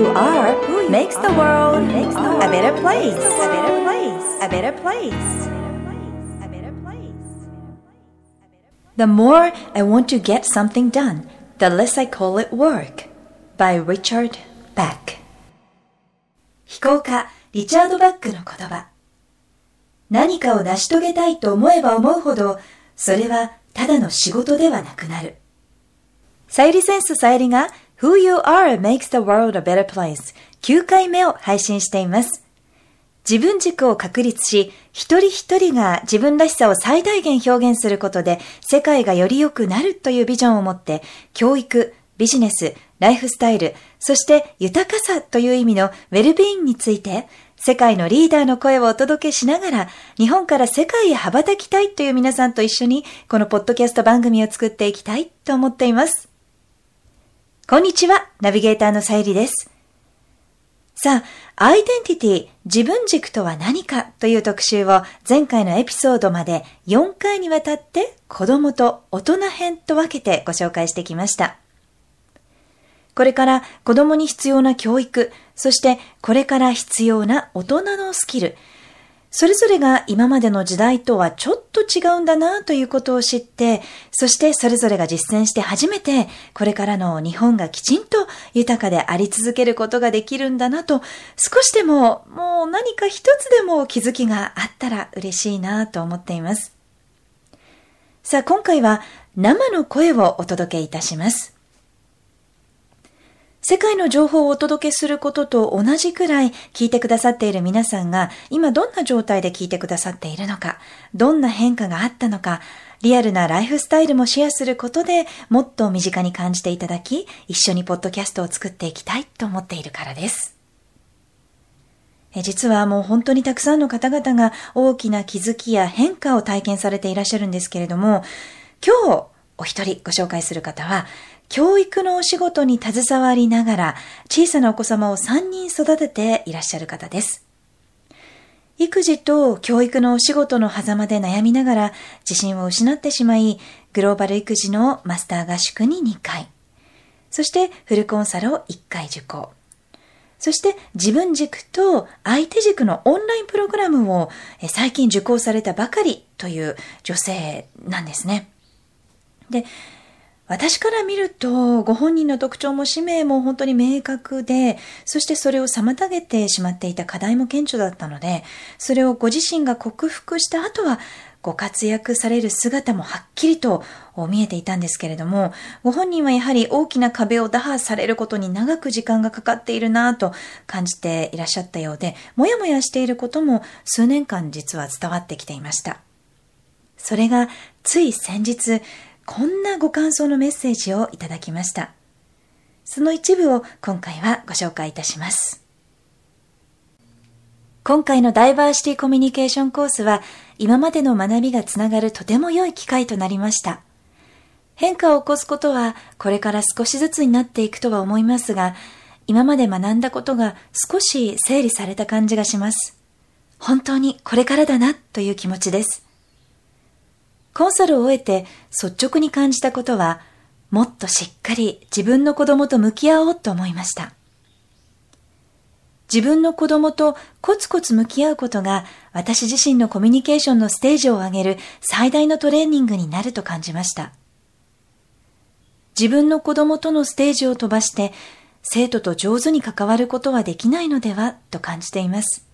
you are makes the world a better place. A better place. A better place. The more I want to get something done, the less I call it work. By Richard Beck. 飛行家リチャード・バックの言葉。何かを成し遂げたいと思えば思うほど、それはただの仕事ではなくなる。さゆりセンスさゆりが Who You Are Makes the World a Better Place 9回目を配信しています。自分軸を確立し、一人一人が自分らしさを最大限表現することで、世界がより良くなるというビジョンを持って、教育、ビジネス、ライフスタイル、そして豊かさという意味のウェルビーインについて、世界のリーダーの声をお届けしながら、日本から世界へ羽ばたきたいという皆さんと一緒に、このポッドキャスト番組を作っていきたいと思っています。こんにちは、ナビゲーターのさゆりです。さあ、アイデンティティ、自分軸とは何かという特集を前回のエピソードまで4回にわたって子供と大人編と分けてご紹介してきました。これから子供に必要な教育、そしてこれから必要な大人のスキル、それぞれが今までの時代とはちょっと違うんだなということを知って、そしてそれぞれが実践して初めて、これからの日本がきちんと豊かであり続けることができるんだなと、少しでももう何か一つでも気づきがあったら嬉しいなと思っています。さあ今回は生の声をお届けいたします。世界の情報をお届けすることと同じくらい聞いてくださっている皆さんが今どんな状態で聞いてくださっているのか、どんな変化があったのか、リアルなライフスタイルもシェアすることでもっと身近に感じていただき、一緒にポッドキャストを作っていきたいと思っているからです。実はもう本当にたくさんの方々が大きな気づきや変化を体験されていらっしゃるんですけれども、今日お一人ご紹介する方は、教育のお仕事に携わりながら、小さなお子様を3人育てていらっしゃる方です。育児と教育のお仕事の狭間で悩みながら自信を失ってしまい、グローバル育児のマスター合宿に2回、そしてフルコンサルを1回受講。そして自分軸と相手軸のオンラインプログラムを最近受講されたばかりという女性なんですね。で、私から見ると、ご本人の特徴も使命も本当に明確で、そしてそれを妨げてしまっていた課題も顕著だったので、それをご自身が克服した後は、ご活躍される姿もはっきりと見えていたんですけれども、ご本人はやはり大きな壁を打破されることに長く時間がかかっているなぁと感じていらっしゃったようで、もやもやしていることも数年間実は伝わってきていました。それがつい先日、こんなご感想のメッセージをいただきました。その一部を今回はご紹介いたします。今回のダイバーシティコミュニケーションコースは今までの学びがつながるとても良い機会となりました。変化を起こすことはこれから少しずつになっていくとは思いますが、今まで学んだことが少し整理された感じがします。本当にこれからだなという気持ちです。コンサルを終えて率直に感じたことは、もっとしっかり自分の子供と向き合おうと思いました。自分の子供とコツコツ向き合うことが私自身のコミュニケーションのステージを上げる最大のトレーニングになると感じました。自分の子供とのステージを飛ばして生徒と上手に関わることはできないのではと感じています。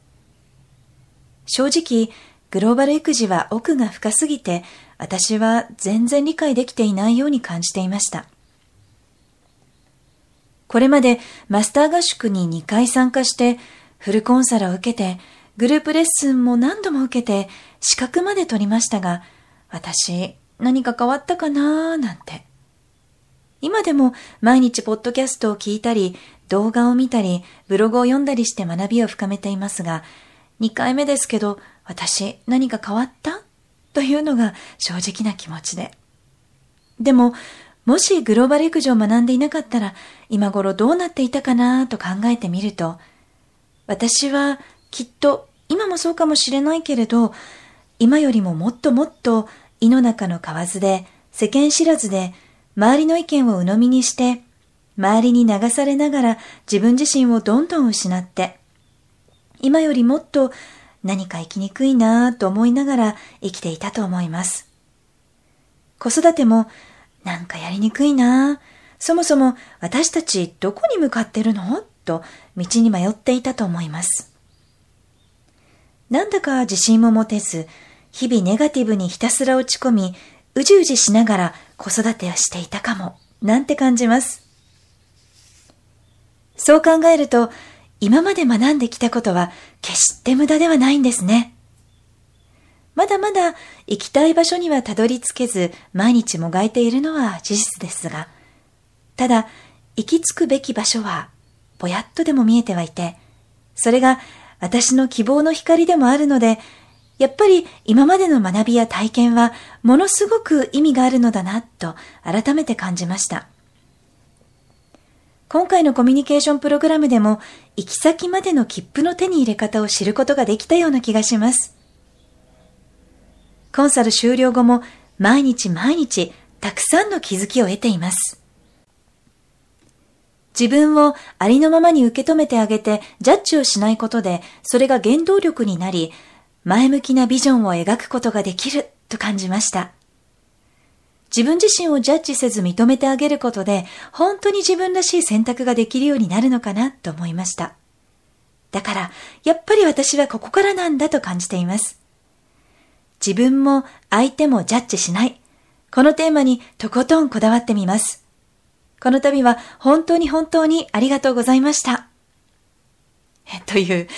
正直、グローバル育児は奥が深すぎて私は全然理解できていないように感じていました。これまでマスター合宿に2回参加してフルコンサルを受けてグループレッスンも何度も受けて資格まで取りましたが私何か変わったかなーなんて。今でも毎日ポッドキャストを聞いたり動画を見たりブログを読んだりして学びを深めていますが2回目ですけど私何か変わった？というのが正直な気持ちで。でも、もしグローバル育児を学んでいなかったら、今頃どうなっていたかなと考えてみると、私はきっと今もそうかもしれないけれど、今よりももっともっと胃の中の蛙で、世間知らずで、周りの意見を鵜呑みにして、周りに流されながら自分自身をどんどん失って、今よりもっと何か生きにくいなぁと思いながら生きていたと思います。子育てもなんかやりにくいなぁ。そもそも私たちどこに向かってるの？と道に迷っていたと思います。なんだか自信も持てず、日々ネガティブにひたすら落ち込み、うじうじしながら子育てをしていたかも、なんて感じます。そう考えると、今まで学んできたことは決して無駄ではないんですね。まだまだ行きたい場所にはたどり着けず毎日もがいているのは事実ですが、ただ行き着くべき場所はぼやっとでも見えてはいて、それが私の希望の光でもあるので、やっぱり今までの学びや体験はものすごく意味があるのだなと改めて感じました。今回のコミュニケーションプログラムでも行き先までの切符の手に入れ方を知ることができたような気がします。コンサル終了後も毎日毎日たくさんの気づきを得ています。自分をありのままに受け止めてあげてジャッジをしないことでそれが原動力になり前向きなビジョンを描くことができると感じました。自分自身をジャッジせず認めてあげることで、本当に自分らしい選択ができるようになるのかなと思いました。だから、やっぱり私はここからなんだと感じています。自分も相手もジャッジしない。このテーマにとことんこだわってみます。この度は本当に本当にありがとうございました。という、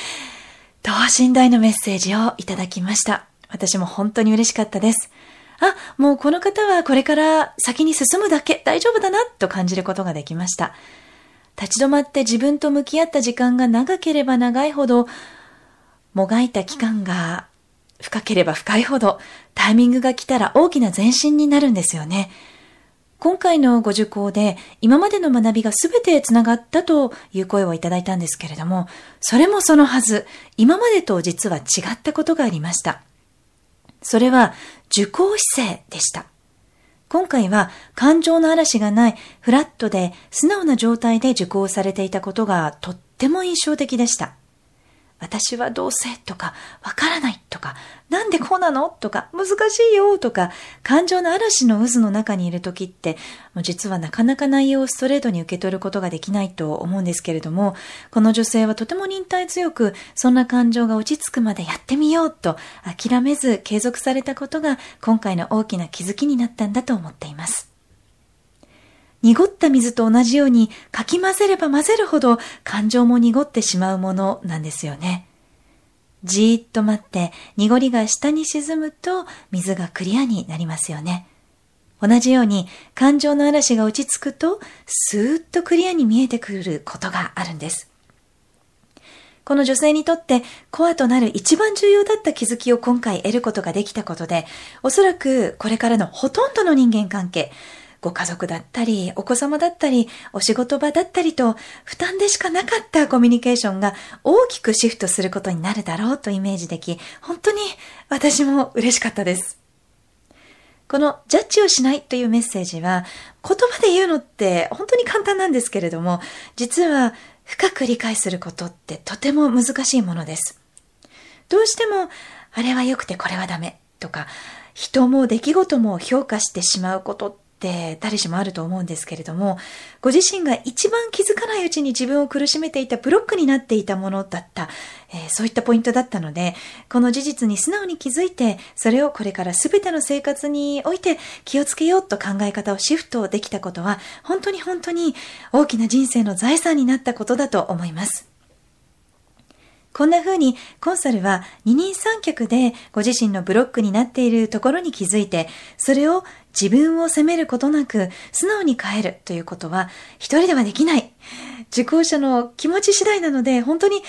等身大のメッセージをいただきました。私も本当に嬉しかったです。あ、もうこの方はこれから先に進むだけ大丈夫だなと感じることができました。立ち止まって自分と向き合った時間が長ければ長いほど、もがいた期間が深ければ深いほど、タイミングが来たら大きな前進になるんですよね。今回のご受講で今までの学びが全て繋がったという声をいただいたんですけれども、それもそのはず、今までと実は違ったことがありました。それは受講姿勢でした。今回は感情の嵐がないフラットで素直な状態で受講されていたことがとっても印象的でした。私はどうせとか、わからないとか、なんでこうなの？とか、難しいよとか、感情の嵐の渦の中にいる時って、もう実はなかなか内容をストレートに受け取ることができないと思うんですけれども、この女性はとても忍耐強く、そんな感情が落ち着くまでやってみようと諦めず継続されたことが今回の大きな気づきになったんだと思っています。濁った水と同じようにかき混ぜれば混ぜるほど感情も濁ってしまうものなんですよね。じーっと待って濁りが下に沈むと水がクリアになりますよね。同じように感情の嵐が落ち着くとスーッとクリアに見えてくることがあるんです。この女性にとってコアとなる一番重要だった気づきを今回得ることができたことで、おそらくこれからのほとんどの人間関係、ご家族だったり、お子様だったり、お仕事場だったりと、負担でしかなかったコミュニケーションが大きくシフトすることになるだろうとイメージでき、本当に私も嬉しかったです。このジャッジをしないというメッセージは、言葉で言うのって本当に簡単なんですけれども、実は深く理解することってとても難しいものです。どうしても、あれは良くてこれはダメとか、人も出来事も評価してしまうことってって誰しもあると思うんですけれども、ご自身が一番気づかないうちに自分を苦しめていたブロックになっていたものだった、えー、そういったポイントだったので、この事実に素直に気づいて、それをこれから全ての生活において気をつけようと考え方をシフトできたことは、本当に本当に大きな人生の財産になったことだと思います。こんな風にコンサルは二人三脚でご自身のブロックになっているところに気づいて、それを自分を責めることなく素直に変えるということは一人ではできない。受講者の気持ち次第なので本当に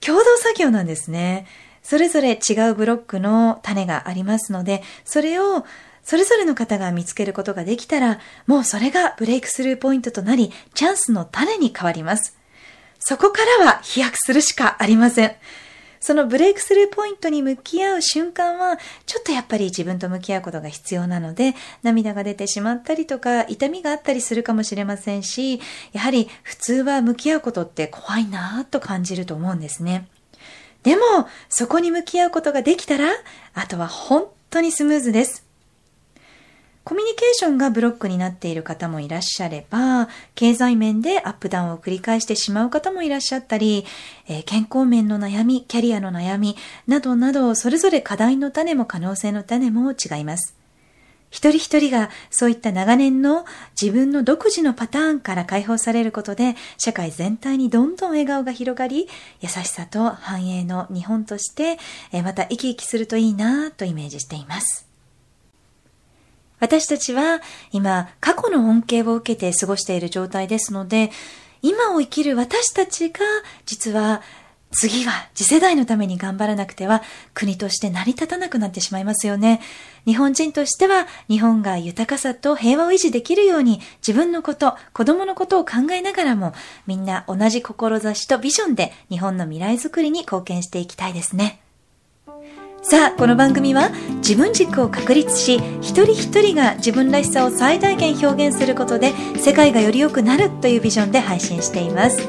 共同作業なんですね。それぞれ違うブロックの種がありますので、それをそれぞれの方が見つけることができたら、もうそれがブレイクスルーポイントとなり、チャンスの種に変わります。そこからは飛躍するしかありません。そのブレイクスルーポイントに向き合う瞬間は、ちょっとやっぱり自分と向き合うことが必要なので、涙が出てしまったりとか、痛みがあったりするかもしれませんし、やはり普通は向き合うことって怖いなぁと感じると思うんですね。でも、そこに向き合うことができたら、あとは本当にスムーズです。コミュニケーションがブロックになっている方もいらっしゃれば、経済面でアップダウンを繰り返してしまう方もいらっしゃったり、えー、健康面の悩み、キャリアの悩み、などなど、それぞれ課題の種も可能性の種も違います。一人一人がそういった長年の自分の独自のパターンから解放されることで、社会全体にどんどん笑顔が広がり、優しさと繁栄の日本として、え、また生き生きするといいなとイメージしています。私たちは今過去の恩恵を受けて過ごしている状態ですので、今を生きる私たちが実は次は次世代のために頑張らなくては国として成り立たなくなってしまいますよね。日本人としては日本が豊かさと平和を維持できるように自分のこと、子供のことを考えながらもみんな同じ志とビジョンで日本の未来づくりに貢献していきたいですね。さあ、この番組は自分軸を確立し、一人一人が自分らしさを最大限表現することで、世界がより良くなるというビジョンで配信しています。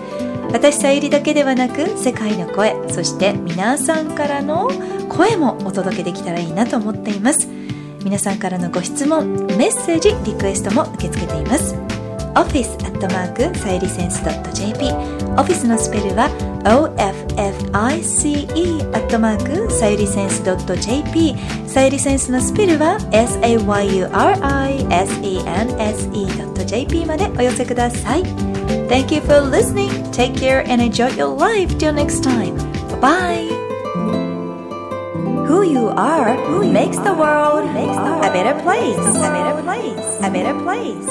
私さゆりだけではなく、世界の声、そして皆さんからの声もお届けできたらいいなと思っています。皆さんからのご質問、メッセージ、リクエストも受け付けています。office アットマークさゆりセンス .jp オフィスのスペルは office アットマークさゆりセンス .jp さゆりセンスのスペルは sayurisense.jp までお寄せください Thank you for listening. Take care and enjoy your life. Till next time. Bye bye. Who you are who makes the world a better place. A better place. A better place.